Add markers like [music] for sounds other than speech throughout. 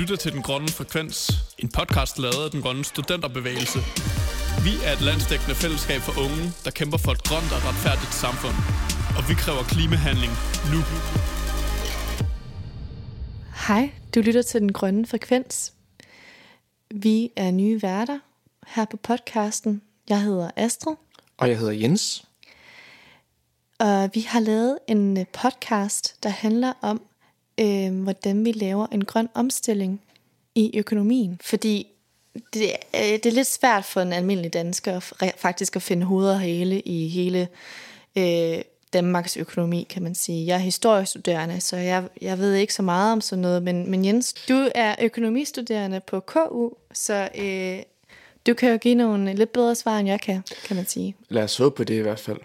lytter til Den Grønne Frekvens, en podcast lavet af Den Grønne Studenterbevægelse. Vi er et landsdækkende fællesskab for unge, der kæmper for et grønt og retfærdigt samfund. Og vi kræver klimahandling nu. Hej, du lytter til Den Grønne Frekvens. Vi er nye værter her på podcasten. Jeg hedder Astrid, Og jeg hedder Jens. og vi har lavet en podcast, der handler om, øh, hvordan vi laver en grøn omstilling i økonomien. Fordi det, øh, det er lidt svært for en almindelig dansker faktisk at finde hoved og hale i hele øh, Danmarks økonomi, kan man sige. Jeg er historiestuderende, så jeg, jeg ved ikke så meget om sådan noget, men, men Jens, du er økonomistuderende på KU, så øh, du kan jo give nogle lidt bedre svar, end jeg kan, kan man sige. Lad os håbe på det i hvert fald.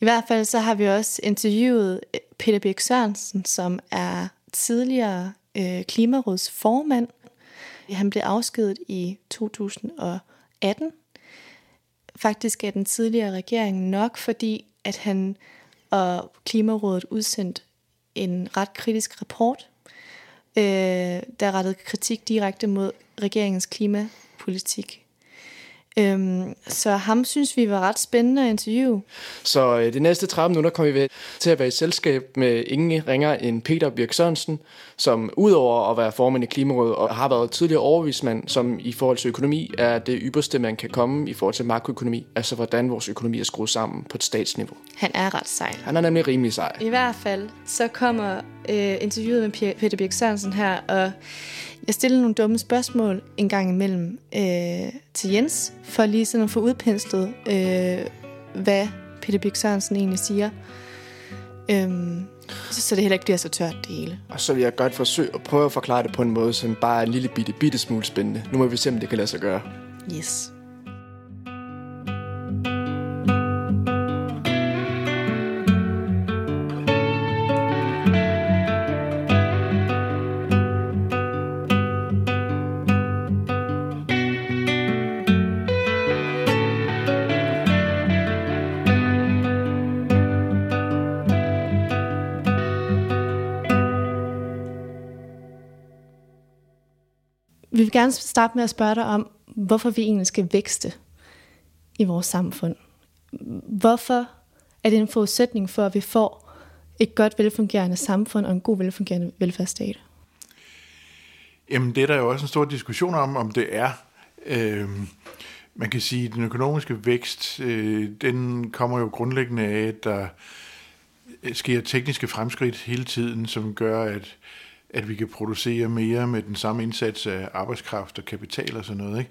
I hvert fald så har vi også interviewet øh, Peter Birk Sørensen, som er tidligere øh, klimarådsformand. Han blev afskedet i 2018. Faktisk er den tidligere regering nok, fordi at han og Klimarådet udsendte en ret kritisk rapport, øh, der rettede kritik direkte mod regeringens klimapolitik. Øhm, så ham synes vi var ret spændende at interviewe. Så øh, de næste 30 minutter kommer vi til at være i selskab med ingen ringer end Peter Birk Sørensen, som udover at være formand i Klimarådet og har været tidligere overvismand, som i forhold til økonomi er det ypperste, man kan komme i forhold til makroøkonomi, altså hvordan vores økonomi er skruet sammen på et statsniveau. Han er ret sej. Han er nemlig rimelig sej. I hvert fald, så kommer øh, interviewet med Pe- Peter Birk Sørensen her, og jeg stiller nogle dumme spørgsmål en gang imellem øh, til Jens, for lige sådan at få udpenslet, øh, hvad Peter Birk Sørensen egentlig siger. Øhm, så, så det heller ikke bliver så tørt det hele. Og så vil jeg godt forsøge at prøve at forklare det på en måde, som bare er en lille bitte, bitte smule spændende. Nu må vi se, om det kan lade sig gøre. Yes. Gerne starte med at spørge dig om, hvorfor vi egentlig skal vækste i vores samfund. Hvorfor er det en forudsætning for, at vi får et godt velfungerende samfund og en god velfungerende velfærdsstat? Jamen, det er der jo også en stor diskussion om, om det er. Øh, man kan sige, at den økonomiske vækst, øh, den kommer jo grundlæggende af, at der sker tekniske fremskridt hele tiden, som gør, at, at vi kan producere mere med den samme indsats af arbejdskraft og kapital og sådan noget. Ikke?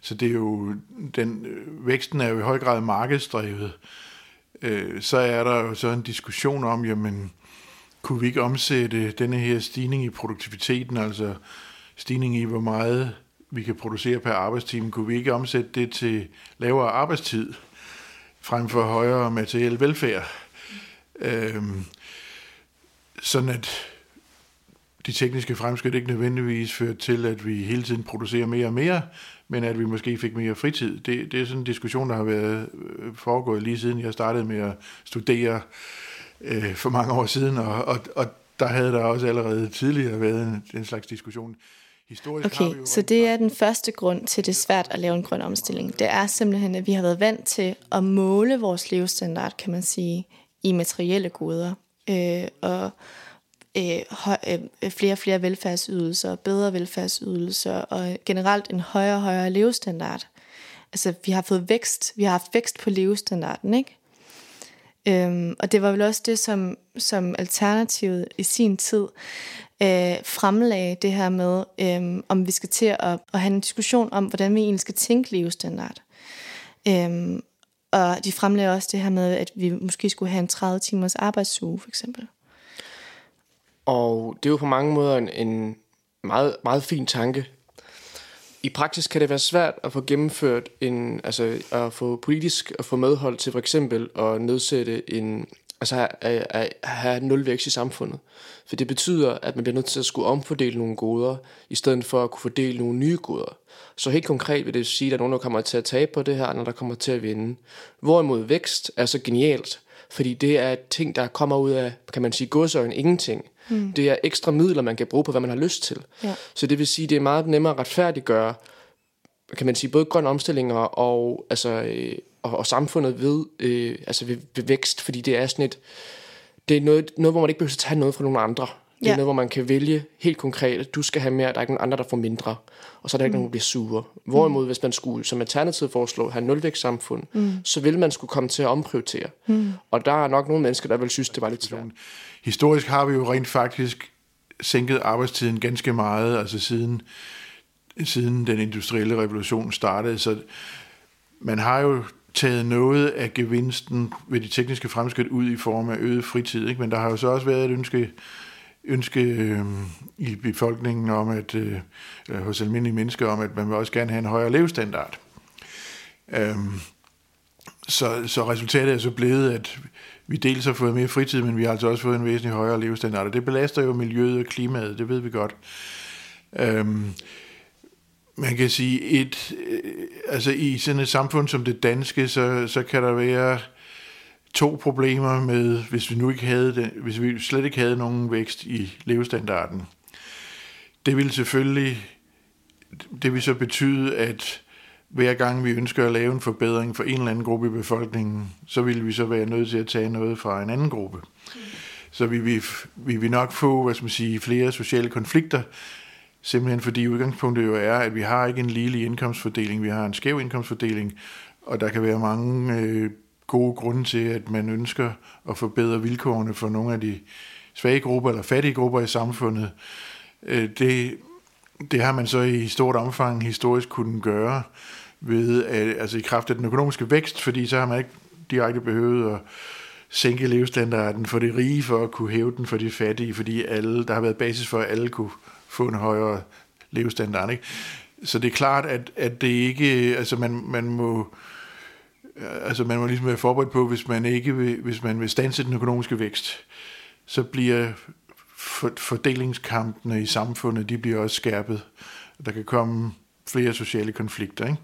Så det er jo, den, øh, væksten er jo i høj grad markedsdrevet. Øh, så er der jo så en diskussion om, jamen, kunne vi ikke omsætte denne her stigning i produktiviteten, altså stigning i, hvor meget vi kan producere per arbejdstime, kunne vi ikke omsætte det til lavere arbejdstid, frem for højere materiel velfærd? Øhm, sådan at de tekniske fremskridt ikke nødvendigvis fører til, at vi hele tiden producerer mere og mere, men at vi måske fik mere fritid. Det, det er sådan en diskussion, der har været øh, foregået lige siden jeg startede med at studere øh, for mange år siden, og, og, og der havde der også allerede tidligere været en, en slags diskussion. Historisk har vi Okay, jo så det er den første grund til, det er svært at lave en grøn omstilling. Det er simpelthen, at vi har været vant til at måle vores levestandard, kan man sige, i materielle goder. Øh, og øh, høj, øh, flere og flere velfærdsydelser, bedre velfærdsydelser, og generelt en højere og højere levestandard. Altså, vi har fået vækst, vi har haft vækst på levestandarden, ikke? Øhm, og det var vel også det, som, som Alternativet i sin tid øh, fremlagde det her med, øh, om vi skal til at, at have en diskussion om, hvordan vi egentlig skal tænke levestandard. Øhm, og de fremlagde også det her med, at vi måske skulle have en 30 timers arbejdsuge, for eksempel. Og det er jo på mange måder en, en meget, meget fin tanke. I praksis kan det være svært at få gennemført en, altså at få politisk at få medhold til for eksempel at nedsætte en, altså at, at, have nulvækst i samfundet. For det betyder, at man bliver nødt til at skulle omfordele nogle goder, i stedet for at kunne fordele nogle nye goder. Så helt konkret vil det sige, at der er nogen, der kommer til at tabe på det her, når der kommer til at vinde. Hvorimod vækst er så genialt, fordi det er ting, der kommer ud af, kan man sige, godsøjen ingenting. Mm. Det er ekstra midler, man kan bruge på, hvad man har lyst til. Ja. Så det vil sige, det er meget nemmere at retfærdiggøre, kan man sige, både grøn omstilling og, og, altså, øh, og, og samfundet ved, øh, altså ved, ved vækst, fordi det er sådan et, det er noget, noget, hvor man ikke behøver at tage noget fra nogen andre. Det er Ja. noget, hvor man kan vælge helt konkret, at du skal have mere, der er ikke nogen andre, der får mindre. Og så er der ikke nogen, der bliver sure. Hvorimod, hvis man skulle som alternativ foreslå have nulvækstsamfund, mm. så vil man skulle komme til at omprioritere. Mm. Og der er nok nogle mennesker, der vil synes, det var lidt svært. Historisk har vi jo rent faktisk sænket arbejdstiden ganske meget, altså siden, siden den industrielle revolution startede. Så man har jo taget noget af gevinsten ved de tekniske fremskridt ud i form af øget fritid. Ikke? Men der har jo så også været et ønske, ønske øh, i befolkningen om, at øh, øh, hos almindelige mennesker om, at man vil også gerne have en højere levestandard. Øh, så, så resultatet er så blevet, at vi dels har fået mere fritid, men vi har altså også fået en væsentlig højere levestandard. Og det belaster jo miljøet og klimaet, det ved vi godt. Øhm, man kan sige, et, øh, altså i sådan et samfund som det danske, så, så kan der være to problemer med, hvis vi nu ikke havde det, hvis vi slet ikke havde nogen vækst i levestandarden. Det ville selvfølgelig, det vil så betyde, at hver gang vi ønsker at lave en forbedring for en eller anden gruppe i befolkningen, så vil vi så være nødt til at tage noget fra en anden gruppe. Så vi vil, vi vil nok få, hvad skal man sige, flere sociale konflikter, simpelthen fordi udgangspunktet jo er, at vi har ikke en ligelig indkomstfordeling, vi har en skæv indkomstfordeling, og der kan være mange øh, gode grunde til, at man ønsker at forbedre vilkårene for nogle af de svage grupper eller fattige grupper i samfundet. Øh, det, det har man så i stort omfang historisk kunnet gøre ved, altså i kraft af den økonomiske vækst, fordi så har man ikke direkte behøvet at sænke levestandarden for de rige for at kunne hæve den for de fattige, fordi alle, der har været basis for, at alle kunne få en højere levestandard. Ikke? Så det er klart, at, at det ikke, altså man, man må, altså man må ligesom være forberedt på, hvis man ikke vil, hvis man vil stanse den økonomiske vækst, så bliver for, fordelingskampene i samfundet, de bliver også skærpet. Der kan komme flere sociale konflikter. Ikke?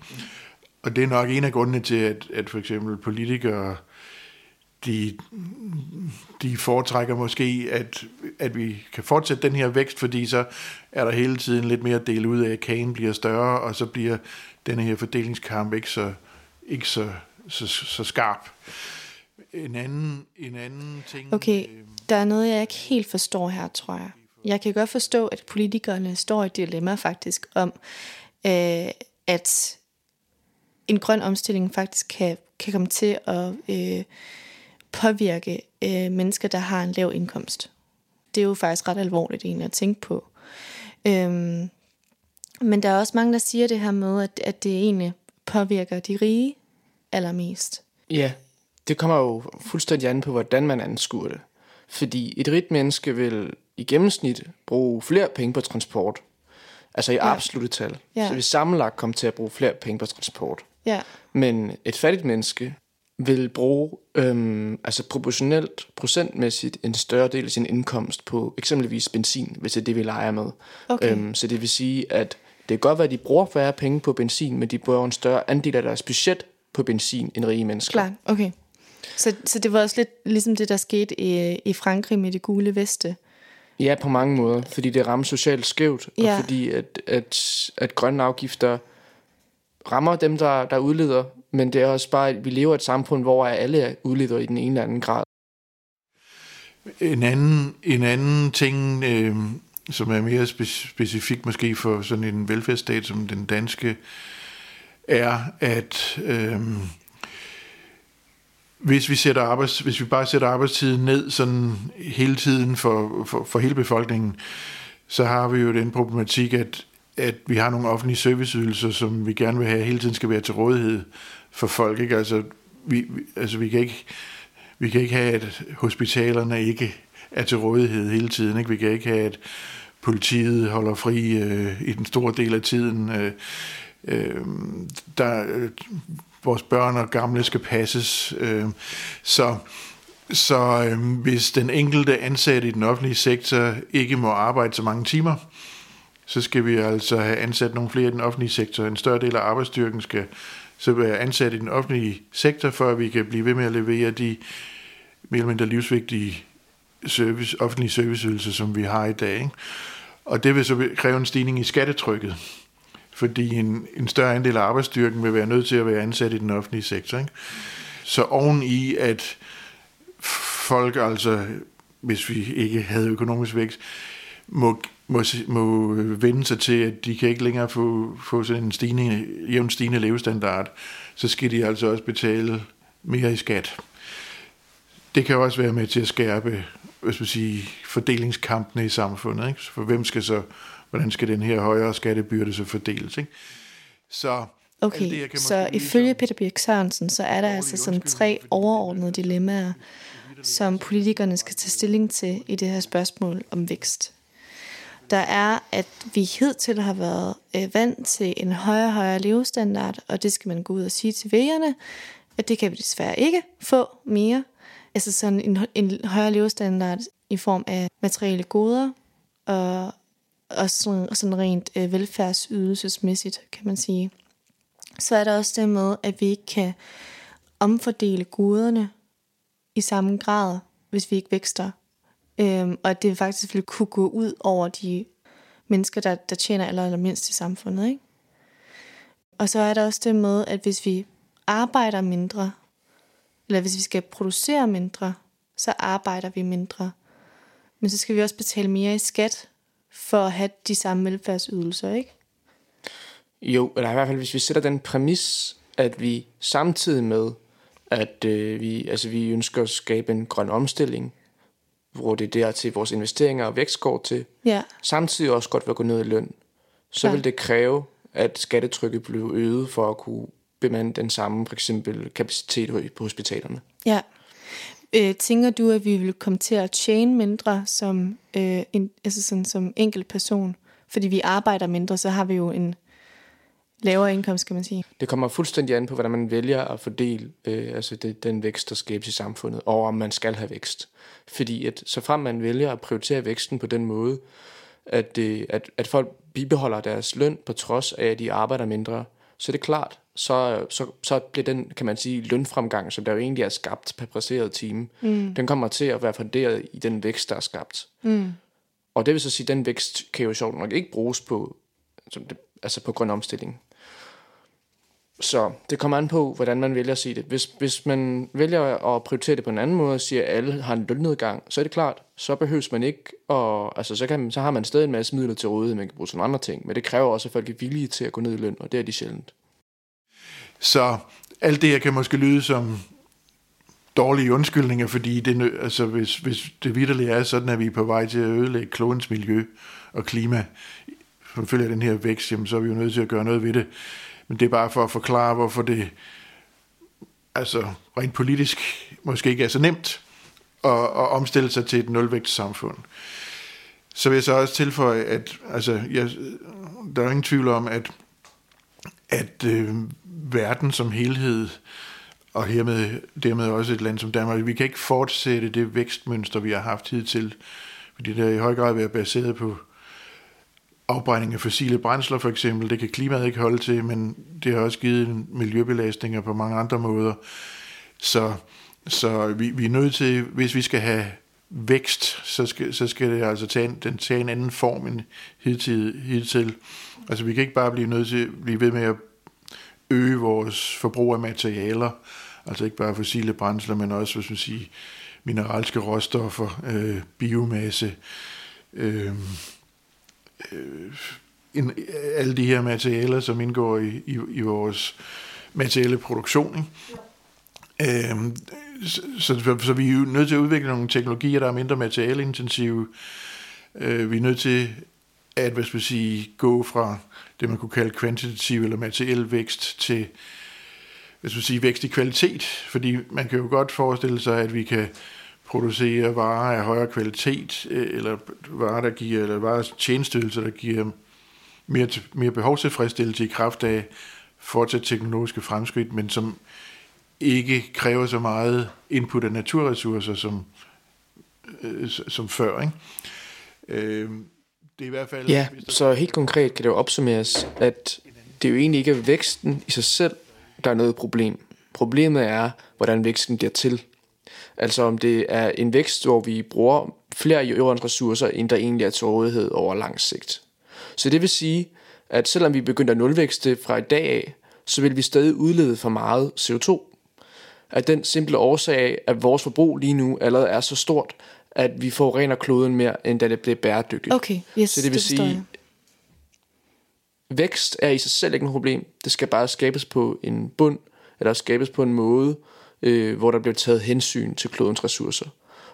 Og det er nok en af grundene til, at, at for eksempel politikere, de, de foretrækker måske, at, at vi kan fortsætte den her vækst, fordi så er der hele tiden lidt mere del ud af, at kagen bliver større, og så bliver denne her fordelingskamp ikke så, ikke så, så, så skarp. En anden, en anden ting... Okay, øh, der er noget, jeg ikke helt forstår her, tror jeg. Jeg kan godt forstå, at politikerne står i et dilemma faktisk om, øh, at en grøn omstilling faktisk kan, kan komme til at øh, påvirke øh, mennesker, der har en lav indkomst. Det er jo faktisk ret alvorligt egentlig at tænke på. Øhm, men der er også mange, der siger det her med, at, at det egentlig påvirker de rige allermest. Ja, det kommer jo fuldstændig an på, hvordan man anskuer det. Fordi et rigt menneske vil i gennemsnit bruge flere penge på transport. Altså i ja. tal. Ja. Så vi sammenlagt kommer til at bruge flere penge på transport. Ja, Men et fattigt menneske vil bruge øhm, altså proportionelt, procentmæssigt en større del af sin indkomst på eksempelvis benzin, hvis det er det, vi leger med. Okay. Øhm, så det vil sige, at det kan godt være, at de bruger færre penge på benzin, men de bruger en større andel af deres budget på benzin end rige mennesker. klart. Okay. Så, så det var også lidt ligesom det, der skete i, i Frankrig med det gule veste. Ja, på mange måder, fordi det rammer socialt skævt, Ja. og fordi at, at, at grønne afgifter rammer dem, der, der udleder, men det er også bare, at vi lever i et samfund, hvor alle udleder i den ene eller anden grad. En anden, en anden ting, øh, som er mere spe- specifik måske for sådan en velfærdsstat som den danske, er, at øh, hvis vi, sætter arbejds, hvis vi bare sætter arbejdstiden ned sådan hele tiden for, for, for hele befolkningen, så har vi jo den problematik, at, at vi har nogle offentlige serviceydelser, som vi gerne vil have hele tiden skal være til rådighed for folk. Ikke? Altså, vi, altså, vi kan ikke vi kan ikke have, at hospitalerne ikke er til rådighed hele tiden. Ikke? Vi kan ikke have, at politiet holder fri øh, i den store del af tiden. Øh, øh, der, øh, vores børn og gamle skal passes. Øh, så så øh, hvis den enkelte ansatte i den offentlige sektor ikke må arbejde så mange timer, så skal vi altså have ansat nogle flere i den offentlige sektor. En større del af arbejdsstyrken skal så være ansat i den offentlige sektor, for at vi kan blive ved med at levere de mere eller mindre livsvigtige service, offentlige serviceydelser, som vi har i dag. Ikke? Og det vil så kræve en stigning i skattetrykket, fordi en, en større andel af arbejdsstyrken vil være nødt til at være ansat i den offentlige sektor. Ikke? Så oven i, at folk altså, hvis vi ikke havde økonomisk vækst, må, må, må vende sig til, at de kan ikke længere få, få sådan en stigning, jævn stigende levestandard, så skal de altså også betale mere i skat. Det kan også være med til at skærpe hvis man sige, fordelingskampene i samfundet. Ikke? For hvem skal så, hvordan skal den her højere skattebyrde så fordeles? Ikke? Så Okay, det, så ifølge Peter Birk Sørensen, så er der altså sådan tre overordnede dilemmaer, som politikerne skal tage stilling til i det her spørgsmål om vækst. Der er, at vi hidtil har været øh, vant til en højere højere levestandard, og det skal man gå ud og sige til vælgerne, at det kan vi desværre ikke få mere. Altså sådan en, en højere levestandard i form af materielle goder, og, og sådan, sådan rent øh, velfærdsydelsesmæssigt, kan man sige. Så er der også det med, at vi ikke kan omfordele goderne i samme grad, hvis vi ikke vækster. Øhm, og at det faktisk vil kunne gå ud over de mennesker, der, der tjener aller, aller mindst i samfundet. Ikke? Og så er der også det med, at hvis vi arbejder mindre, eller hvis vi skal producere mindre, så arbejder vi mindre. Men så skal vi også betale mere i skat, for at have de samme velfærdsydelser, ikke? Jo, eller i hvert fald hvis vi sætter den præmis, at vi samtidig med, at øh, vi, altså, vi ønsker at skabe en grøn omstilling, hvor det er der til vores investeringer og vækst går til, ja. samtidig også godt vil gå ned i løn, så ja. vil det kræve, at skattetrykket bliver øget for at kunne bemande den samme for eksempel kapacitet på hospitalerne. Ja. Øh, tænker du, at vi vil komme til at tjene mindre som, øh, en, altså sådan, som enkelt person? Fordi vi arbejder mindre, så har vi jo en lavere indkomst, kan man sige. Det kommer fuldstændig an på, hvordan man vælger at fordele øh, altså det, den vækst, der skabes i samfundet, og om man skal have vækst. Fordi at, så frem man vælger at prioritere væksten på den måde, at, øh, at, at folk bibeholder deres løn på trods af, at de arbejder mindre, så er det klart, så, så, så bliver den, kan man sige, lønfremgang, som der jo egentlig er skabt per præsteret time, mm. den kommer til at være funderet i den vækst, der er skabt. Mm. Og det vil så sige, at den vækst kan jo sjovt nok ikke bruges på, som det, altså på grøn omstilling. Så det kommer an på, hvordan man vælger at sige det. Hvis, hvis man vælger at prioritere det på en anden måde og siger, at alle har en lønnedgang, så er det klart, så behøves man ikke, og, altså, så, kan, så har man stadig en masse midler til rådighed, man kan bruge til andre ting. Men det kræver også, at folk er villige til at gå ned i løn, og det er de sjældent. Så alt det her kan måske lyde som dårlige undskyldninger, fordi det, altså, hvis, hvis det vidderligt er sådan, at vi er på vej til at ødelægge klodens miljø og klima, som følger den her vækst, jamen, så er vi jo nødt til at gøre noget ved det. Men det er bare for at forklare, hvorfor det altså rent politisk måske ikke er så nemt at, at omstille sig til et nulvækstsamfund. Så vil jeg så også tilføje, at altså, jeg, der er ingen tvivl om, at, at øh, verden som helhed, og hermed, dermed også et land som Danmark, vi kan ikke fortsætte det vækstmønster, vi har haft hidtil, fordi det er i høj grad været baseret på afbrænding af fossile brændsler for eksempel. Det kan klimaet ikke holde til, men det har også givet miljøbelastninger på mange andre måder. Så, så vi, vi er nødt til, hvis vi skal have vækst, så skal, så skal det altså tage en, den tage en anden form end hidtil, hidtil. Altså vi kan ikke bare blive nødt til at blive ved med at øge vores forbrug af materialer, altså ikke bare fossile brændsler, men også, hvis man siger, mineralske råstoffer, øh, biomasse, øh, øh, en, alle de her materialer, som indgår i, i, i vores materielle produktion. Ikke? Øh, så, så, så vi er jo nødt til at udvikle nogle teknologier, der er mindre materialeintensive. Øh, vi er nødt til at hvis vi sige, gå fra det, man kunne kalde kvantitativ eller materiel vækst til hvis vi sige, vækst i kvalitet. Fordi man kan jo godt forestille sig, at vi kan producere varer af højere kvalitet, øh, eller varer, der giver, eller varer tjenesteydelser, der giver mere, mere behovstilfredsstillelse i kraft af fortsat teknologiske fremskridt, men som ikke kræver så meget input af naturressourcer som, øh, som før. Ikke? Øh, det er i hvert fald... Ja, så helt konkret kan det jo opsummeres, at det jo egentlig ikke er væksten i sig selv, der er noget problem. Problemet er, hvordan væksten bliver til. Altså om det er en vækst, hvor vi bruger flere jordens ressourcer, end der egentlig er til rådighed over lang sigt. Så det vil sige, at selvom vi begynder at nulvækste fra i dag af, så vil vi stadig udlede for meget CO2. Af den simple årsag at vores forbrug lige nu allerede er så stort, at vi forurener kloden mere, end da det bliver bæredygtigt. Okay, yes, så det vil det sige, jeg. vækst er i sig selv ikke noget problem. Det skal bare skabes på en bund, eller skabes på en måde, øh, hvor der bliver taget hensyn til klodens ressourcer.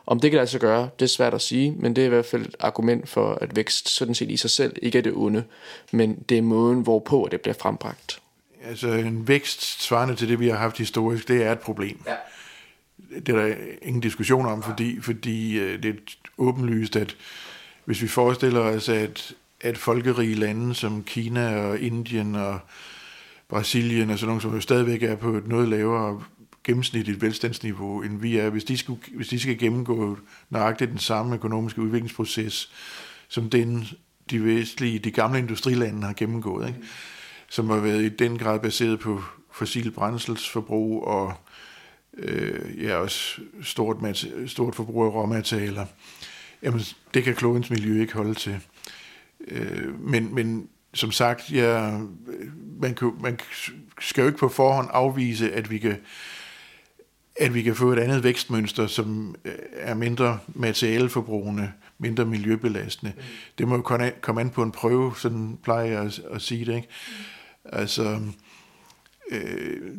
Om det kan lade sig gøre, det er svært at sige, men det er i hvert fald et argument for, at vækst sådan set i sig selv ikke er det onde, men det er måden, hvorpå det bliver frembragt. Altså en vækst svarende til det, vi har haft historisk, det er et problem. Ja. Det er der ingen diskussion om, fordi, fordi øh, det er åbenlyst, at hvis vi forestiller os, at, at folkerige lande som Kina og Indien og Brasilien og sådan nogle, som jo stadigvæk er på et noget lavere gennemsnitligt velstandsniveau, end vi er, hvis de, skulle, hvis de skal gennemgå nøjagtigt den samme økonomiske udviklingsproces, som den de vestlige, de gamle industrilande har gennemgået, ikke? som har været i den grad baseret på fossil brændselsforbrug og øh, ja, også stort, stort forbrug af råmaterialer. Jamen, det kan klodens miljø ikke holde til. Øh, men, men som sagt, ja, man, kan, man skal jo ikke på forhånd afvise, at vi kan at vi kan få et andet vækstmønster, som øh, er mindre materialeforbrugende, mindre miljøbelastende. Mm. Det må jo komme an på en prøve, sådan plejer jeg at, at sige det. Ikke? Mm. Altså, øh,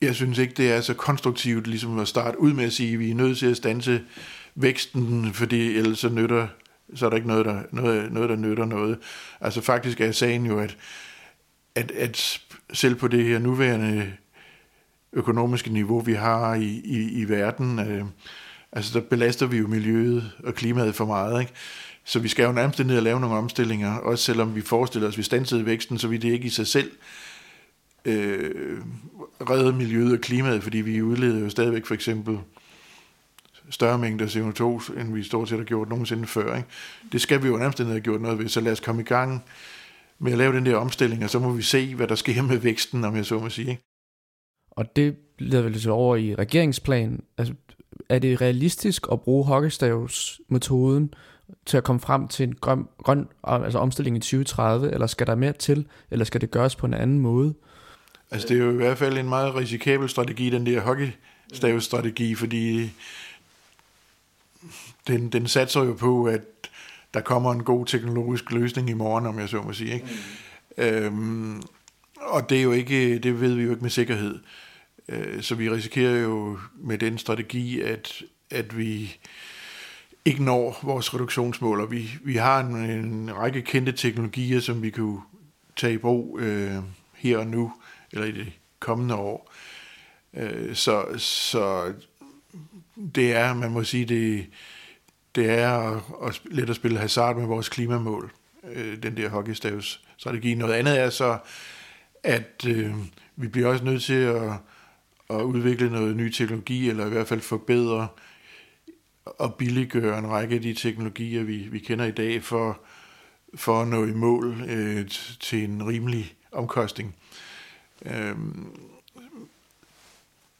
jeg synes ikke, det er så konstruktivt ligesom at starte ud med at sige, at vi er nødt til at stanse væksten, fordi ellers så nytter så er der ikke noget, der, noget, noget, der nytter noget. Altså faktisk er sagen jo, at, at, at selv på det her nuværende økonomiske niveau, vi har i, i, i verden, øh, altså der belaster vi jo miljøet og klimaet for meget, ikke? Så vi skal jo nærmest ned og lave nogle omstillinger, også selvom vi forestiller os, at vi stansede væksten, så vi det ikke i sig selv øh, redde miljøet og klimaet, fordi vi udleder jo stadigvæk for eksempel større mængder CO2, end vi stort set har gjort nogensinde før. Ikke? Det skal vi jo nærmest have gjort noget ved, så lad os komme i gang med at lave den der omstilling, og så må vi se, hvad der sker med væksten, om jeg så må sige. Ikke? Og det leder vel så over i regeringsplanen. Altså, er det realistisk at bruge hockeystavsmetoden til at komme frem til en grøn, grøn altså omstilling i 2030, eller skal der mere til, eller skal det gøres på en anden måde? Altså det er jo i hvert fald en meget risikabel strategi, den der hockeystavsstrategi, fordi den, den satser jo på, at der kommer en god teknologisk løsning i morgen, om jeg så må sige. Ikke? Mm. Øhm, og det er jo ikke, det ved vi jo ikke med sikkerhed. Øh, så vi risikerer jo med den strategi, at, at vi ikke når vores reduktionsmål, og vi, vi har en, en række kendte teknologier, som vi kunne tage i brug øh, her og nu, eller i det kommende år. Øh, så, så det er, man må sige, det, det er at, at lidt at spille hasard med vores klimamål, øh, den der hockeystavs strategi. Noget andet er så, at øh, vi bliver også nødt til at, at udvikle noget ny teknologi, eller i hvert fald forbedre og billiggøre en række af de teknologier, vi, vi kender i dag, for, for at nå i mål øh, til en rimelig omkostning. Øh,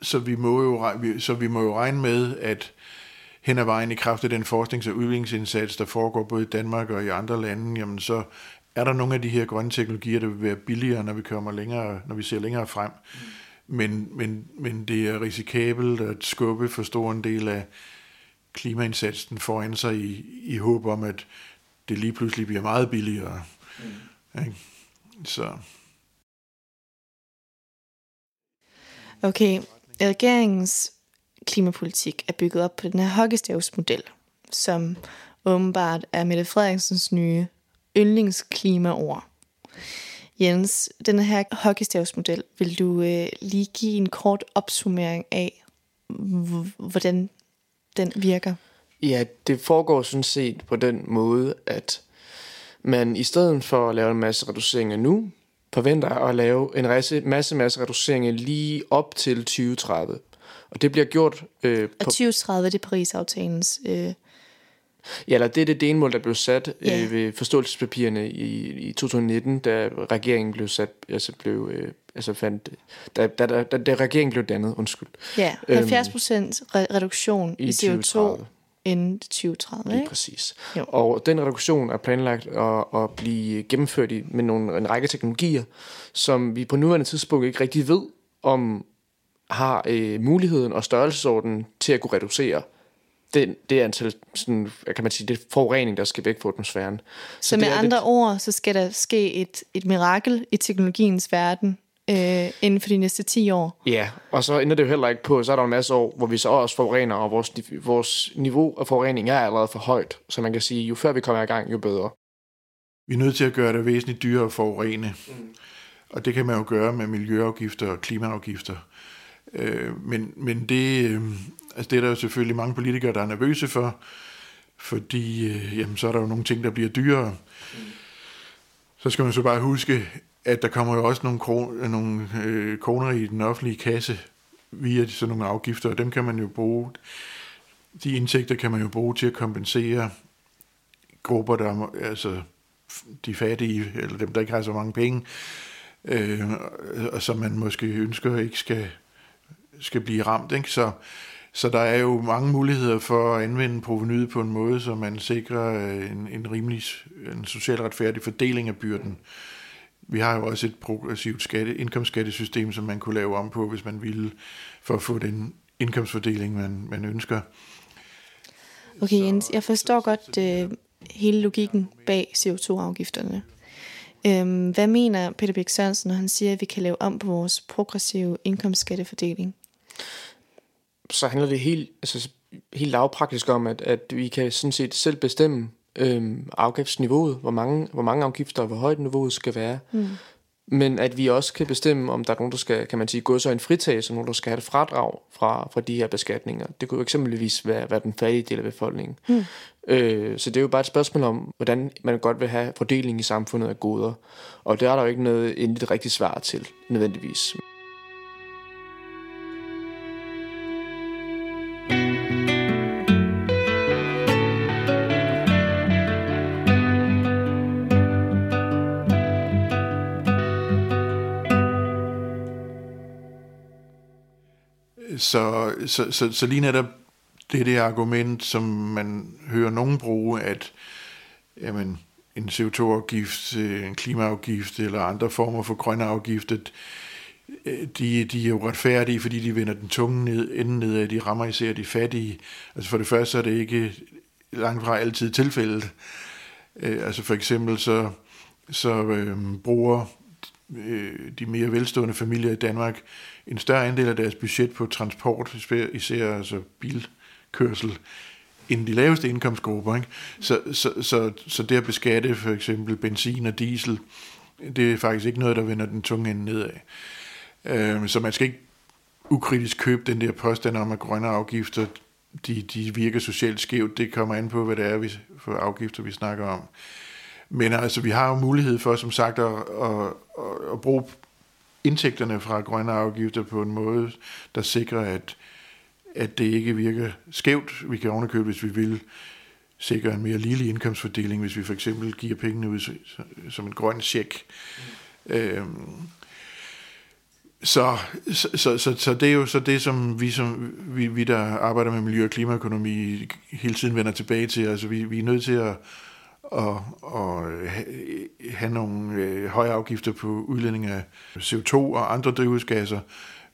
så vi må jo, så vi må jo regne med, at hen ad vejen i kraft af den forsknings- og udviklingsindsats, der foregår både i Danmark og i andre lande, jamen så er der nogle af de her grønne teknologier, der vil være billigere, når vi kommer længere, når vi ser længere frem. Mm. Men, men, men det er risikabelt at skubbe for stor en del af klimaindsatsen foran sig i, i håb om, at det lige pludselig bliver meget billigere. Mm. Ikke? Så. Okay, regeringens klimapolitik er bygget op på den her hockeystavsmodel, som åbenbart er Mette Frederiksens nye yndlingsklimaord. Jens, den her hockeystavsmodel, vil du øh, lige give en kort opsummering af, hvordan den virker? Ja, det foregår sådan set på den måde, at man i stedet for at lave en masse reduceringer nu, forventer at lave en masse, masse, masse reduceringer lige op til 2030. Og det bliver gjort... Øh, på... Og 2030 det er Paris-aftalens øh, Ja, eller det er det delmål, der blev sat Ja. øh, ved forståelsespapirerne i, i 2019, da regeringen blev sat, altså blev, øh, altså fandt, da, da, da, da, da regeringen blev dannet, undskyld, Ja, Øhm, 70 procent reduktion i, i i CO2 2030. inden 2030, lige ikke? præcis. Jo. Og den reduktion er planlagt at, at blive gennemført i, med nogle, en række teknologier, som vi på nuværende tidspunkt ikke rigtig ved, om har øh, muligheden og størrelsesordenen til at kunne reducere det, det antal, sådan, kan man sige, det forurening, der skal væk fra atmosfæren. Så med det er andre lidt- ord, så skal der ske et, et mirakel i teknologiens verden øh, inden for de næste 10 år. Ja, og så ender det jo heller ikke på, så er der en masse år, hvor vi så også forurener, og vores, vores niveau af forurening er allerede for højt. Så man kan sige, jo før vi kommer i gang, jo bedre. Vi er nødt til at gøre det væsentligt dyrere at forurene. Mm. Og det kan man jo gøre med miljøafgifter og klimaafgifter. Øh, men, men det, øh, altså det er der jo selvfølgelig mange politikere, der er nervøse for, fordi øh, jamen, så er der jo nogle ting, der bliver dyrere. Mm. Så skal man så bare huske, at der kommer jo også nogle, kroner, nogle øh, kroner i den offentlige kasse via sådan nogle afgifter, og dem kan man jo bruge, de indtægter kan man jo bruge til at kompensere grupper, der altså de fattige, eller dem, der ikke har så mange penge, øh, og som man måske ønsker ikke skal, skal blive ramt. Ikke? Så, så der er jo mange muligheder for at anvende provenyet på en måde, så man sikrer øh, en, en rimelig, en socialt retfærdig fordeling af byrden. Vi har jo også et progressivt skatte, indkomstskattesystem, som man kunne lave om på, hvis man ville, for at få den indkomstfordeling, man, man ønsker. Okay, Jens, jeg forstår godt øh, hele logikken bag CO2-afgifterne. Øhm, hvad mener Peter Bæk Sørensen, når han siger, at vi kan lave om på vores progressive indkomstskattefordeling? så handler det helt, altså, helt lavpraktisk om, at, at vi kan sådan set selv bestemme øhm, afgiftsniveauet, hvor mange, hvor mange afgifter og hvor højt niveauet skal være. Mm. Men at vi også kan bestemme, om der er nogen, der skal, kan man sige, gå så en fritagelse, nogen, der skal have et fradrag fra, fra de her beskatninger. Det kunne jo eksempelvis være, være den fattige del af befolkningen. Mm. Øh, så det er jo bare et spørgsmål om, hvordan man godt vil have fordeling i samfundet af goder. Og der er der jo ikke noget endeligt rigtigt svar til, nødvendigvis. Så, så, så, så lige netop det der argument, som man hører nogen bruge, at jamen, en CO2-afgift, øh, en klimaafgift eller andre former for grønne afgifter, øh, de, de er jo retfærdige, fordi de vender den tunge ned, ende nedad, de rammer især de fattige. Altså for det første så er det ikke langt fra altid tilfældet. Øh, altså for eksempel så, så øh, bruger øh, de mere velstående familier i Danmark en større andel af deres budget på transport, især altså bilkørsel, end de laveste indkomstgrupper. Ikke? Så, så, så, så det at beskatte for eksempel benzin og diesel, det er faktisk ikke noget, der vender den tunge ende nedad. Øh, så man skal ikke ukritisk købe den der påstand om, at grønne afgifter, de, de virker socialt skævt. Det kommer an på, hvad det er vi, for afgifter, vi snakker om. Men altså, vi har jo mulighed for, som sagt, at, at, at, at bruge indtægterne fra grønne afgifter på en måde, der sikrer, at, at det ikke virker skævt. Vi kan ovenikøbe, hvis vi vil, sikre en mere ligelig indkomstfordeling, hvis vi for eksempel giver pengene ud som en grøn check. Mm. Øhm, så, så, så, så, så det er jo så det, som vi, som vi, vi der arbejder med miljø- og klimaøkonomi, hele tiden vender tilbage til. Altså vi, vi er nødt til at, og, og øh, have nogle øh, høje afgifter på udledning af CO2 og andre drivhusgasser,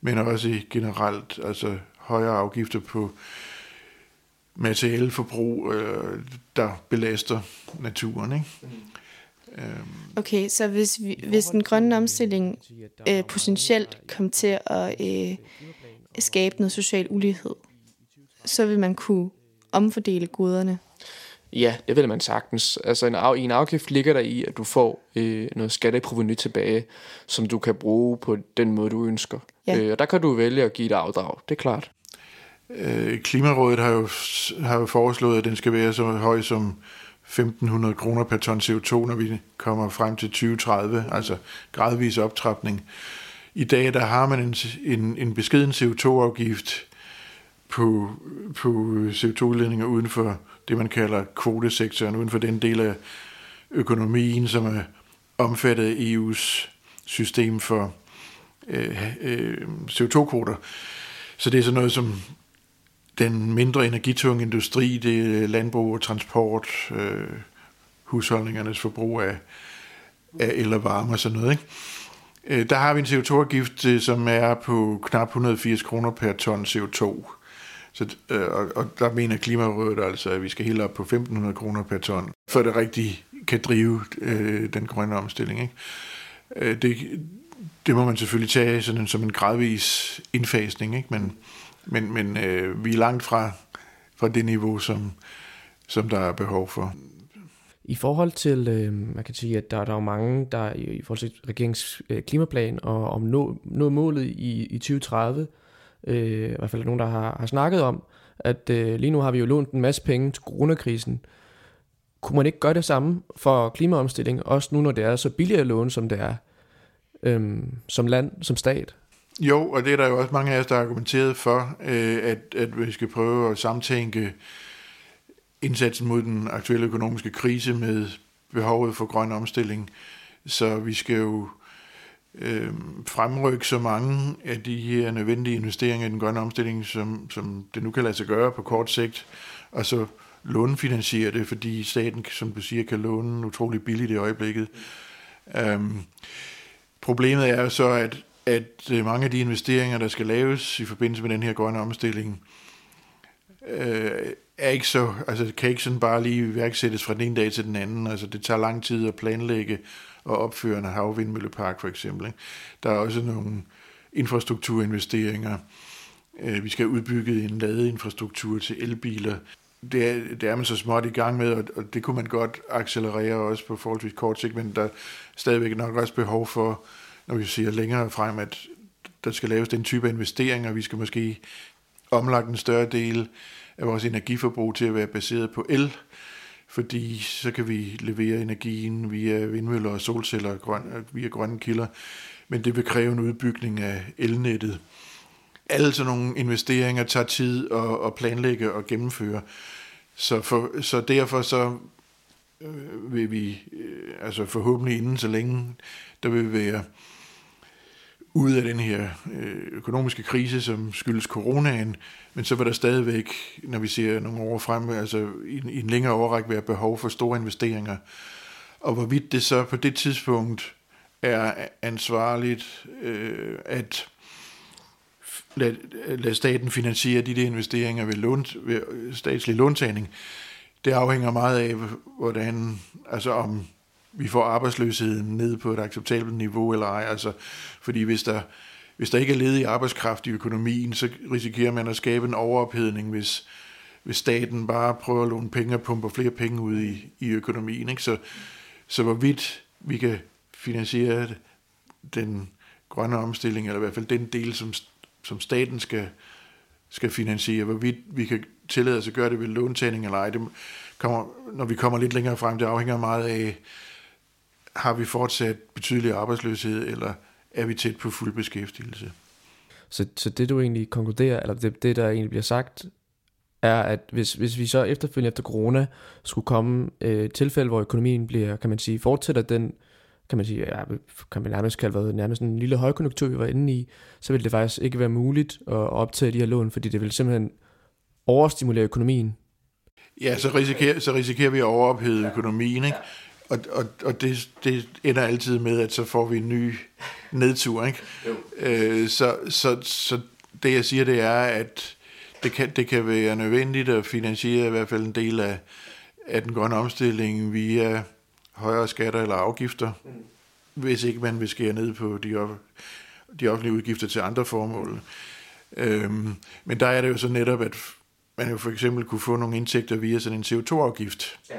men også generelt altså højere afgifter på materialeforbrug, øh, der belaster naturen. Ikke? Mm. Okay, så hvis, vi, hvis den grønne omstilling øh, potentielt kom til at øh, skabe noget social ulighed, så vil man kunne omfordele goderne. Ja, det vil man sagtens. Altså en af, i en afgift ligger der i, at du får øh, noget skatteproveny tilbage, som du kan bruge på den måde, du ønsker. Ja. Øh, og der kan du vælge at give et afdrag, det er klart. Øh, Klimarådet har jo, har jo foreslået, at den skal være så høj som 1.500 kroner per ton CO2, når vi kommer frem til 2030, altså gradvis optrapning. I dag der har man en, en, en beskeden CO2-afgift på, på CO2-udledninger uden for det, man kalder kvotesektoren, uden for den del af økonomien, som er omfattet af EU's system for øh, øh, CO2-kvoter. Så det er sådan noget som den mindre energitunge industri, det er landbrug og transport, øh, husholdningernes forbrug af, af el og varme og sådan noget. Ikke? Øh, der har vi en CO2-afgift, øh, som er på knap 180 kroner per ton CO2. Så, øh, og, og der mener Klimarådet altså, at vi skal helt op på 1.500 kroner per ton, for det rigtig kan drive øh, den grønne omstilling. Ikke? Øh, det, det må man selvfølgelig tage sådan, som en gradvis indfasning, ikke? men, men, men øh, vi er langt fra, fra det niveau, som, som der er behov for. I forhold til, øh, man kan sige, at der, der er jo mange, der i, forhold til regerings øh, klimaplan og om nå, nå målet i, i 2030, øh, i hvert fald nogen, der har, har snakket om, at øh, lige nu har vi jo lånt en masse penge til coronakrisen. Kunne man ikke gøre det samme for klimaomstilling, også nu når det er så billigt at låne, som det er, øh, som land, som stat? Jo, og det er der jo også mange af os, der har argumenteret for, øh, at, at vi skal prøve at samtænke indsatsen mod den aktuelle økonomiske krise med behovet for grøn omstilling. Så vi skal jo øh, Øh, fremrykke så mange af de her nødvendige investeringer i den grønne omstilling, som, som det nu kan lade sig gøre på kort sigt, og så lånefinansiere det, fordi staten, som du siger, kan låne utrolig billigt i øjeblikket. Øhm, problemet er jo så, at, at øh, mange af de investeringer, der skal laves i forbindelse med den her grønne omstilling, øh, er ikke så, altså kan ikke sådan bare lige iværksættes fra den ene dag til den anden. Altså det tager lang tid at planlægge og opføre en havvindmøllepark for eksempel. Ikke? Der er også nogle infrastrukturinvesteringer. Øh, vi skal have udbygget en ladeinfrastruktur til elbiler. Det er, det er man så småt i gang med, og det kunne man godt accelerere også på forholdsvis kort sigt, men der er stadigvæk nok også behov for, når vi siger længere frem, at der skal laves den type investeringer. Vi skal måske omlagt en større del af vores energiforbrug til at være baseret på el, fordi så kan vi levere energien via vindmøller og solceller grøn, øh, via grønne kilder, men det vil kræve en udbygning af elnettet. Alle sådan nogle investeringer tager tid at, at planlægge og gennemføre, så, for, så derfor så øh, vil vi, øh, altså forhåbentlig inden så længe, der vil være ud af den her øh, økonomiske krise, som skyldes coronaen, men så vil der stadigvæk, når vi ser nogle år frem, altså i, i en længere overrække være behov for store investeringer. Og hvorvidt det så på det tidspunkt er ansvarligt øh, at lade, lade staten finansiere de der investeringer ved, lån, ved statslig låntagning, det afhænger meget af, hvordan, altså om vi får arbejdsløsheden ned på et acceptabelt niveau eller ej. Altså, fordi hvis der, hvis der ikke er ledig arbejdskraft i økonomien, så risikerer man at skabe en overophedning, hvis, hvis staten bare prøver at låne penge og pumper flere penge ud i, i økonomien. Ikke? Så, så hvorvidt vi kan finansiere den grønne omstilling, eller i hvert fald den del, som, som staten skal, skal finansiere, hvorvidt vi kan tillade os at gøre det ved låntagning eller ej, det kommer, når vi kommer lidt længere frem, det afhænger meget af, har vi fortsat betydelig arbejdsløshed, eller er vi tæt på fuld beskæftigelse? Så, så det du egentlig konkluderer, eller det, det der egentlig bliver sagt, er, at hvis, hvis vi så efterfølgende efter corona skulle komme øh, et tilfælde, hvor økonomien bliver, kan man sige, fortsætter den, kan man sige, ja, kan man nærmest kalde det nærmest en lille højkonjunktur, vi var inde i, så vil det faktisk ikke være muligt at optage de her lån, fordi det vil simpelthen overstimulere økonomien. Ja, så risikerer, så risikerer vi at overophede økonomien, ikke? Og, og, og det, det ender altid med, at så får vi en ny nedtur. Ikke? Øh, så, så, så det jeg siger, det er, at det kan, det kan være nødvendigt at finansiere i hvert fald en del af, af den grønne omstilling via højere skatter eller afgifter, mm. hvis ikke man vil skære ned på de, op, de offentlige udgifter til andre formål. Øhm, men der er det jo så netop, at man jo for eksempel kunne få nogle indtægter via sådan en CO2-afgift. Ja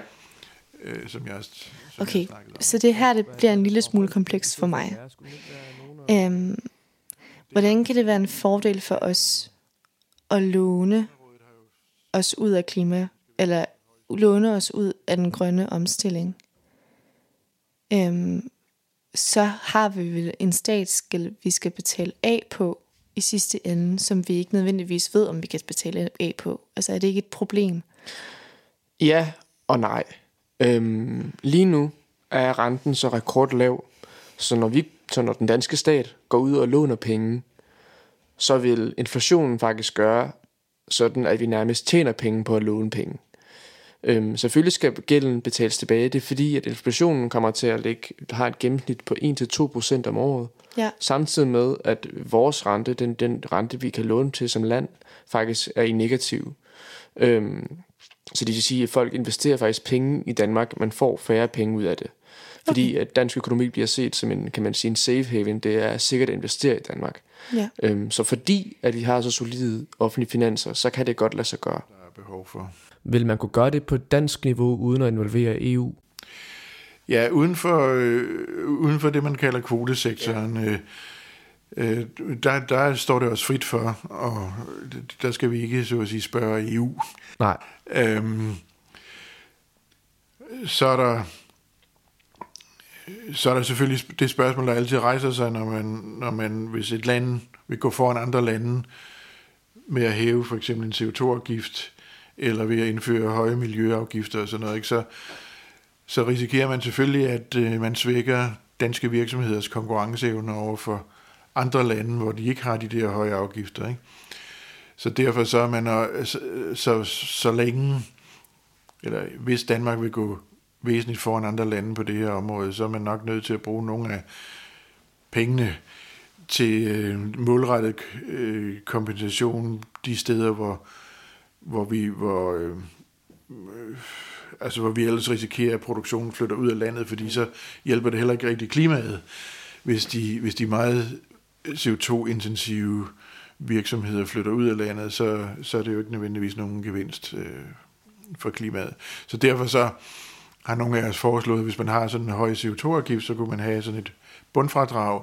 øh, som jeg som Okay, jeg så det her det bliver en lille smule komplekst for mig. Øhm, hvordan kan det være en fordel for os at låne os ud af klima, eller låne os ud af den grønne omstilling? Øhm, så har vi vel en statsgæld, vi skal betale af på i sidste ende, som vi ikke nødvendigvis ved, om vi kan betale af på? Altså er det ikke et problem? Ja og nej. Øhm, lige nu er renten så rekordlav, så når, vi, så når den danske stat går ud og låner penge, så vil inflationen faktisk gøre sådan, at vi nærmest tjener penge på at låne penge. Øhm, selvfølgelig skal gælden betales tilbage. Det er fordi, at inflationen kommer til at ligge, har et gennemsnit på 1-2% om året. Ja. Samtidig med, at vores rente, den, den rente, vi kan låne til som land, faktisk er i negativ. Øhm, så det vil sige, at folk investerer faktisk penge i Danmark, man får færre penge ud af det. Fordi at dansk økonomi bliver set som en, kan man sige, en safe haven. Det er sikkert at investere i Danmark. Ja. Øhm, så fordi at vi har så solide offentlige finanser, så kan det godt lade sig gøre. Der er behov for. Vil man kunne gøre det på dansk niveau, uden at involvere EU? Ja, uden for, øh, uden for det, man kalder kvotesektoren, øh, øh, der, der står det også frit for, og der skal vi ikke, så at sige, spørge EU. Nej. Øhm, så er der så er der selvfølgelig det spørgsmål, der altid rejser sig, når man, når man hvis et land vil gå foran andre lande med at hæve for eksempel en CO2-afgift, eller ved at indføre høje miljøafgifter og sådan noget, ikke? Så, så risikerer man selvfølgelig, at øh, man svækker danske virksomheders konkurrenceevne over for andre lande, hvor de ikke har de der høje afgifter. Ikke? Så derfor så er man, så, så, så længe, eller hvis Danmark vil gå væsentligt foran andre lande på det her område, så er man nok nødt til at bruge nogle af pengene til øh, målrettet øh, kompensation de steder, hvor, hvor vi hvor, øh, øh, altså hvor vi ellers risikerer, at produktionen flytter ud af landet, fordi så hjælper det heller ikke rigtig klimaet, hvis de, hvis de meget CO2-intensive virksomheder flytter ud af landet, så, så er det jo ikke nødvendigvis nogen gevinst øh, for klimaet. Så derfor så har nogle af os foreslået, at hvis man har sådan en høj CO2-afgift, så kunne man have sådan et bundfradrag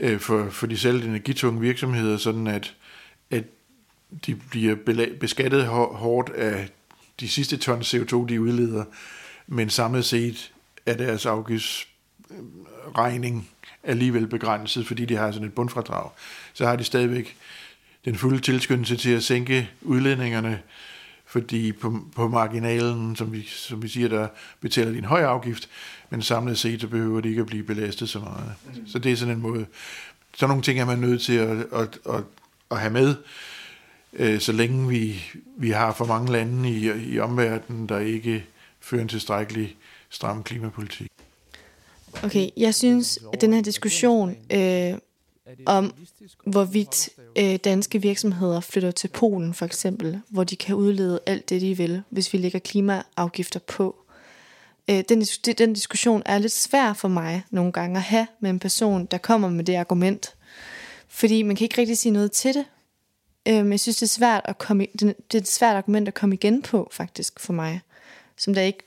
øh, for, for de selv energitunge virksomheder, sådan at, at de bliver beskattet hårdt af de sidste ton CO2, de udleder, men samlet set er deres afgiftsregning alligevel begrænset, fordi de har sådan et bundfradrag. Så har de stadigvæk den fulde tilskyndelse til at sænke udledningerne, fordi på, på marginalen, som vi, som vi siger, der betaler de en høj afgift, men samlet set, så behøver de ikke at blive belastet så meget. Mm. Så det er sådan en måde. Sådan nogle ting er man nødt til at, at, at, at have med, øh, så længe vi, vi har for mange lande i, i omverdenen, der ikke fører en tilstrækkelig stram klimapolitik. Okay, jeg synes, at den her diskussion øh, om, hvorvidt øh, danske virksomheder flytter til Polen for eksempel, hvor de kan udlede alt det, de vil, hvis vi lægger klimaafgifter på. Øh, den, den diskussion er lidt svær for mig nogle gange at have med en person, der kommer med det argument. Fordi man kan ikke rigtig sige noget til det. Øh, jeg synes, det er, svært at komme, det er et svært argument at komme igen på, faktisk, for mig. Som der ikke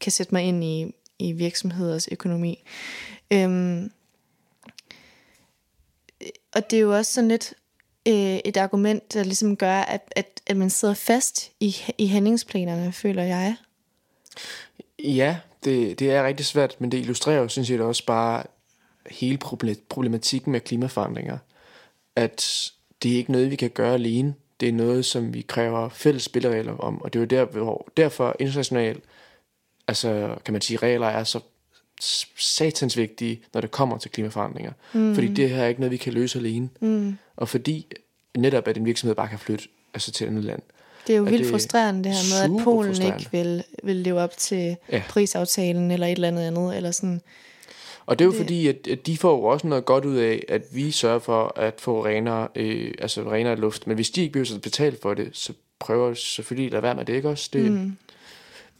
kan sætte mig ind i, i virksomheders økonomi. Øhm, og det er jo også sådan lidt øh, et argument, der ligesom gør, at, at, at man sidder fast i, i handlingsplanerne, føler jeg. Ja, det, det er rigtig svært, men det illustrerer jo synes jeg også bare hele problematikken med klimaforandringer. At det er ikke noget, vi kan gøre alene. Det er noget, som vi kræver fælles spilleregler om, og det er jo der, hvor, derfor international altså kan man sige, regler er så satans vigtige, når det kommer til klimaforandringer. Mm. Fordi det her er ikke noget, vi kan løse alene. Mm. Og fordi netop, at en virksomhed bare kan flytte altså til et andet land. Det er jo vildt det frustrerende det her med, at Polen ikke vil, vil leve op til ja. prisaftalen eller et eller andet andet. Eller sådan. Og det er jo det... fordi, at, at de får jo også noget godt ud af, at vi sørger for at få renere, øh, altså renere luft. Men hvis de ikke bliver betalt for det, så prøver selvfølgelig at lade være med det, ikke også? Det, mm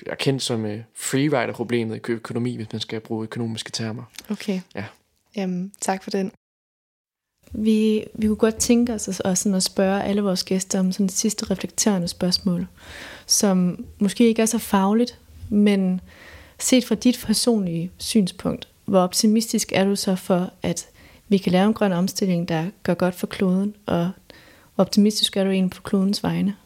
er kendt som uh, freerider-problemet i økonomi, hvis man skal bruge økonomiske termer. Okay. Ja. Jamen, tak for den. Vi, vi kunne godt tænke os at, sådan at spørge alle vores gæster om sådan et sidste reflekterende spørgsmål, som måske ikke er så fagligt, men set fra dit personlige synspunkt, hvor optimistisk er du så for, at vi kan lave en grøn omstilling, der gør godt for kloden, og hvor optimistisk er du egentlig på klodens vegne?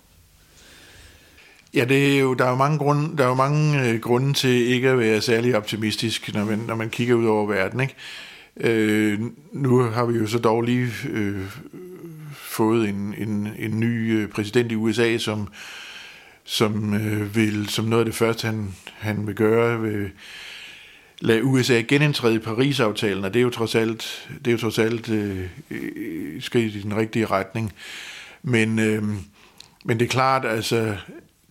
Ja, det er jo, der er jo mange, grunde, der er jo mange øh, grunde til ikke at være særlig optimistisk, når man, når man kigger ud over verden. Ikke? Øh, nu har vi jo så dog lige øh, fået en, en, en ny øh, præsident i USA, som, som øh, vil, som noget af det første, han, han vil gøre, vil lade USA genindtræde i Paris-aftalen, og det er jo trods alt, det er jo trods alt øh, øh skridt i den rigtige retning. Men, øh, men det er klart, altså,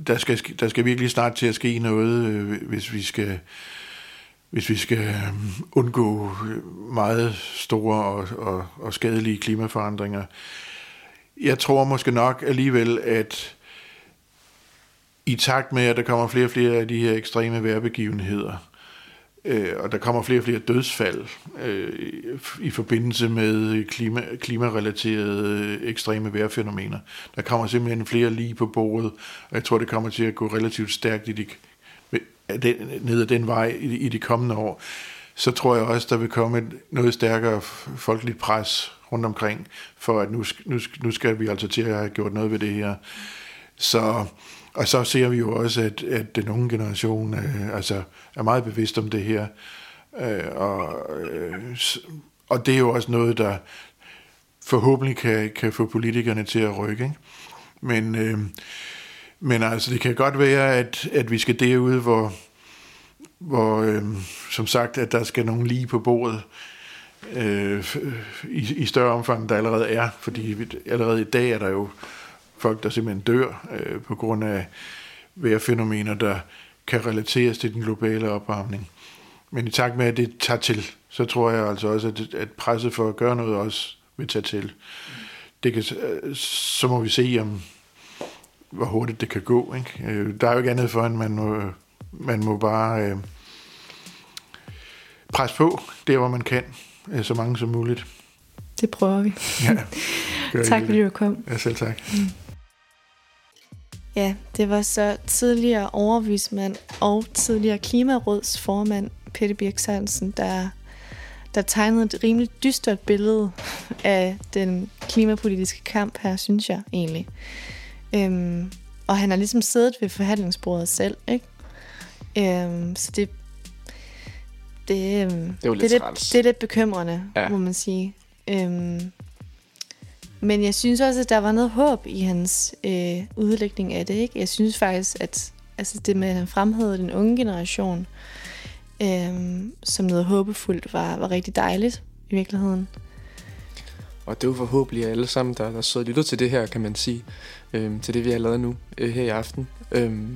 der skal, der skal virkelig snart til at ske noget, øh, hvis vi skal hvis vi skal øhm, undgå øh, meget store og, og, og skadelige klimaforandringer. Jeg tror måske nok alligevel, at i takt med, at der kommer flere og flere af de her ekstreme vejrbegivenheder, øh, og der kommer flere og flere dødsfald øh, i forbindelse med klima, klimarelaterede ekstreme vejrfænomener. Der kommer simpelthen flere lige på bordet, og jeg tror, det kommer til at gå relativt stærkt i de, den, ned ad den vej i, i de kommende år. Så tror jeg også, der vil komme et noget stærkere folkeligt pres rundt omkring, for at nu, nu, nu skal vi altså til at have gjort noget ved det her. Så og så ser vi jo også, at, at den unge generation øh, altså, er meget bevidst om det her. Øh, og, øh, og det er jo også noget, der forhåbentlig kan, kan få politikerne til at rykke. Ikke? Men, øh, men altså, det kan godt være, at, at vi skal derude, hvor, hvor øh, som sagt, at der skal nogen lige på bordet øh, i, i større omfang, der allerede er. Fordi allerede i dag er der jo folk, der simpelthen dør øh, på grund af vejrfænomener, der kan relateres til den globale opvarmning. Men i takt med, at det tager til, så tror jeg altså også, at, at presset for at gøre noget også vil tage til. Det kan, øh, så må vi se, om hvor hurtigt det kan gå. Ikke? Øh, der er jo ikke andet for, end man må, man må bare øh, presse på, der hvor man kan, øh, så mange som muligt. Det prøver vi. Ja, [laughs] tak fordi du kom. Ja, selv tak. Mm. Ja, det var så tidligere overvismand og tidligere klimarådsformand Peter Birk Sørensen, der, der tegnede et rimelig dystert billede af den klimapolitiske kamp her, synes jeg egentlig. Øhm, og han har ligesom siddet ved forhandlingsbordet selv, ikke? Øhm, så det, det, øhm, det, det, er det, det er lidt bekymrende, ja. må man sige. Øhm, men jeg synes også, at der var noget håb i hans øh, udlægning af det. Ikke? Jeg synes faktisk, at altså det med, at han fremhævede den unge generation øh, som noget håbefuldt, var, var rigtig dejligt i virkeligheden. Og det er jo forhåbentlig alle sammen, der, der sidder og lytter til det her, kan man sige. Øh, til det, vi har lavet nu øh, her i aften. Øh,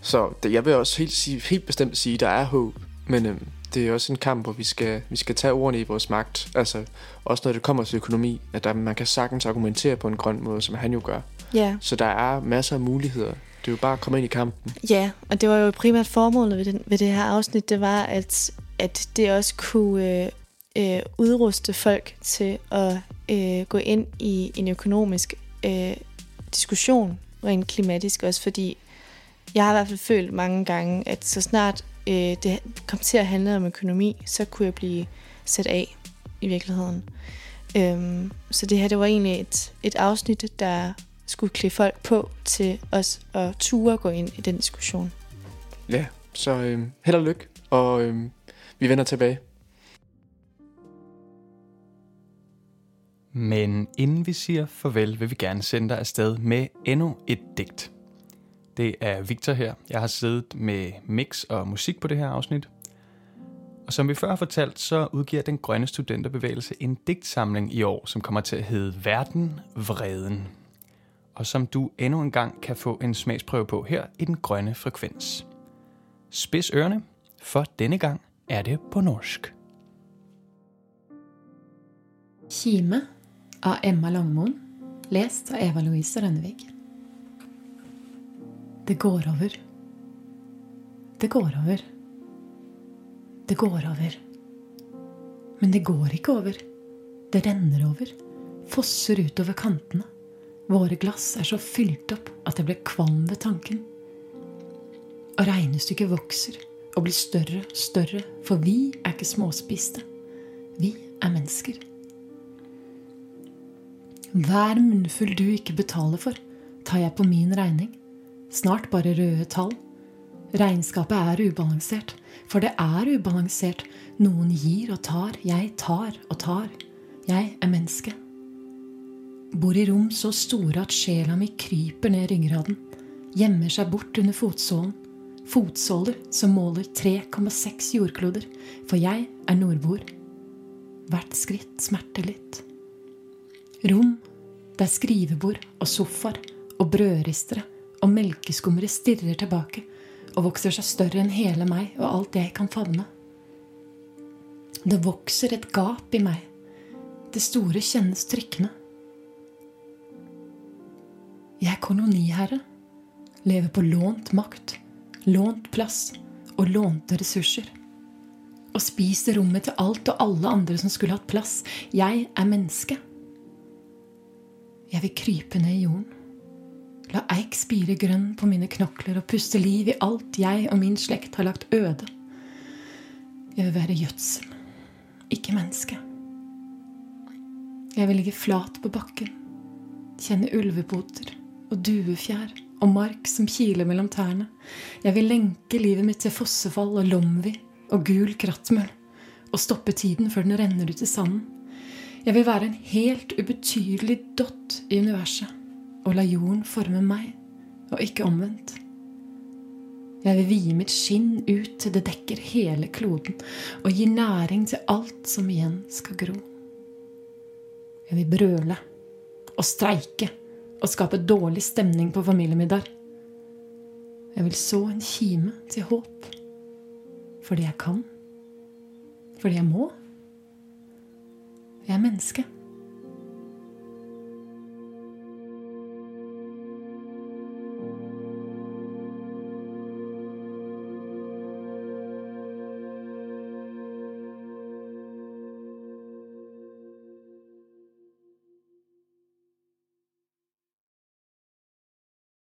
så det, jeg vil også helt, sige, helt bestemt sige, at der er håb. Men øh, det er også en kamp, hvor vi skal, vi skal tage ordene i vores magt. Altså, også når det kommer til økonomi, at der, man kan sagtens argumentere på en grøn måde, som han jo gør. Ja. Så der er masser af muligheder. Det er jo bare at komme ind i kampen. Ja, og det var jo primært formålet ved, den, ved det her afsnit, det var, at, at det også kunne øh, øh, udruste folk til at øh, gå ind i en økonomisk øh, diskussion, rent klimatisk også, fordi jeg har i hvert fald følt mange gange, at så snart øh, det kom til at handle om økonomi, så kunne jeg blive sat af i virkeligheden. Øhm, så det her, det var egentlig et, et afsnit, der skulle klæde folk på til os at ture gå ind i den diskussion. Ja, så øh, held og lykke, og øh, vi vender tilbage. Men inden vi siger farvel, vil vi gerne sende dig afsted med endnu et digt. Det er Victor her. Jeg har siddet med mix og musik på det her afsnit. Og som vi før har fortalt, så udgiver den grønne studenterbevægelse en digtsamling i år, som kommer til at hedde Verden Vreden. Og som du endnu en gang kan få en smagsprøve på her i den grønne frekvens. Spids ørerne, for denne gang er det på norsk. Kime af Emma Langmoen, læst af Eva-Louise Rønnevik. Det går over. Det går over. Det går over. Men det går ikke over. Det renner over. Fosser utover kantene. Våre glass er så fylt opp at jeg ble kvalm ved tanken. Og regnestykket vokser og blir større og større, for vi er ikke småspiste. Vi er mennesker. Hver munnfull du ikke betaler for, tar jeg på min regning. Snart bare røde tall. Regnskapet er ubalansert, for det er ubalansert. Noen gir og tar, jeg tar og tar. Jeg er menneske. Bor i rom så store at sjela mi kryper ned ryggraden. Gjemmer seg bort under fotsålen. Fotsåler som måler 3,6 jordkloder. For jeg er nordboer. Hvert skritt smerter litt. Rom der skrivebord og sofaer og brødristere og melkeskummere stirrer tilbake og vokser seg større enn hele meg og alt jeg kan favne. Det vokser et gap i meg. Det store kjennes trykkende. Jeg er koloniherre. Lever på lånt makt, lånt plass og lånte ressurser. Og spiser rommet til alt og alle andre som skulle hatt plass. Jeg er menneske. Jeg vil krype ned i jorden. La eik spire grønn på mine knokler og puste liv i alt jeg og min slekt har lagt øde. Jeg vil være gjødsel, ikke menneske. Jeg vil ligge flat på bakken, kjenne ulvepoter og duefjær og mark som kiler mellom tærne. Jeg vil lenke livet mitt til fossefall og lomvi og gul krattmøll og stoppe tiden før den renner ut i sanden. Jeg vil være en helt ubetydelig dott i universet og la jorden forme meg, og ikke omvendt. Jeg vil vie mitt skinn ut til det dekker hele kloden, og gi næring til alt som igjen skal gro. Jeg vil brøle og streike og skape dårlig stemning på familiemiddag. Jeg vil så en kime til håp. Fordi jeg kan. Fordi jeg må. Jeg er menneske.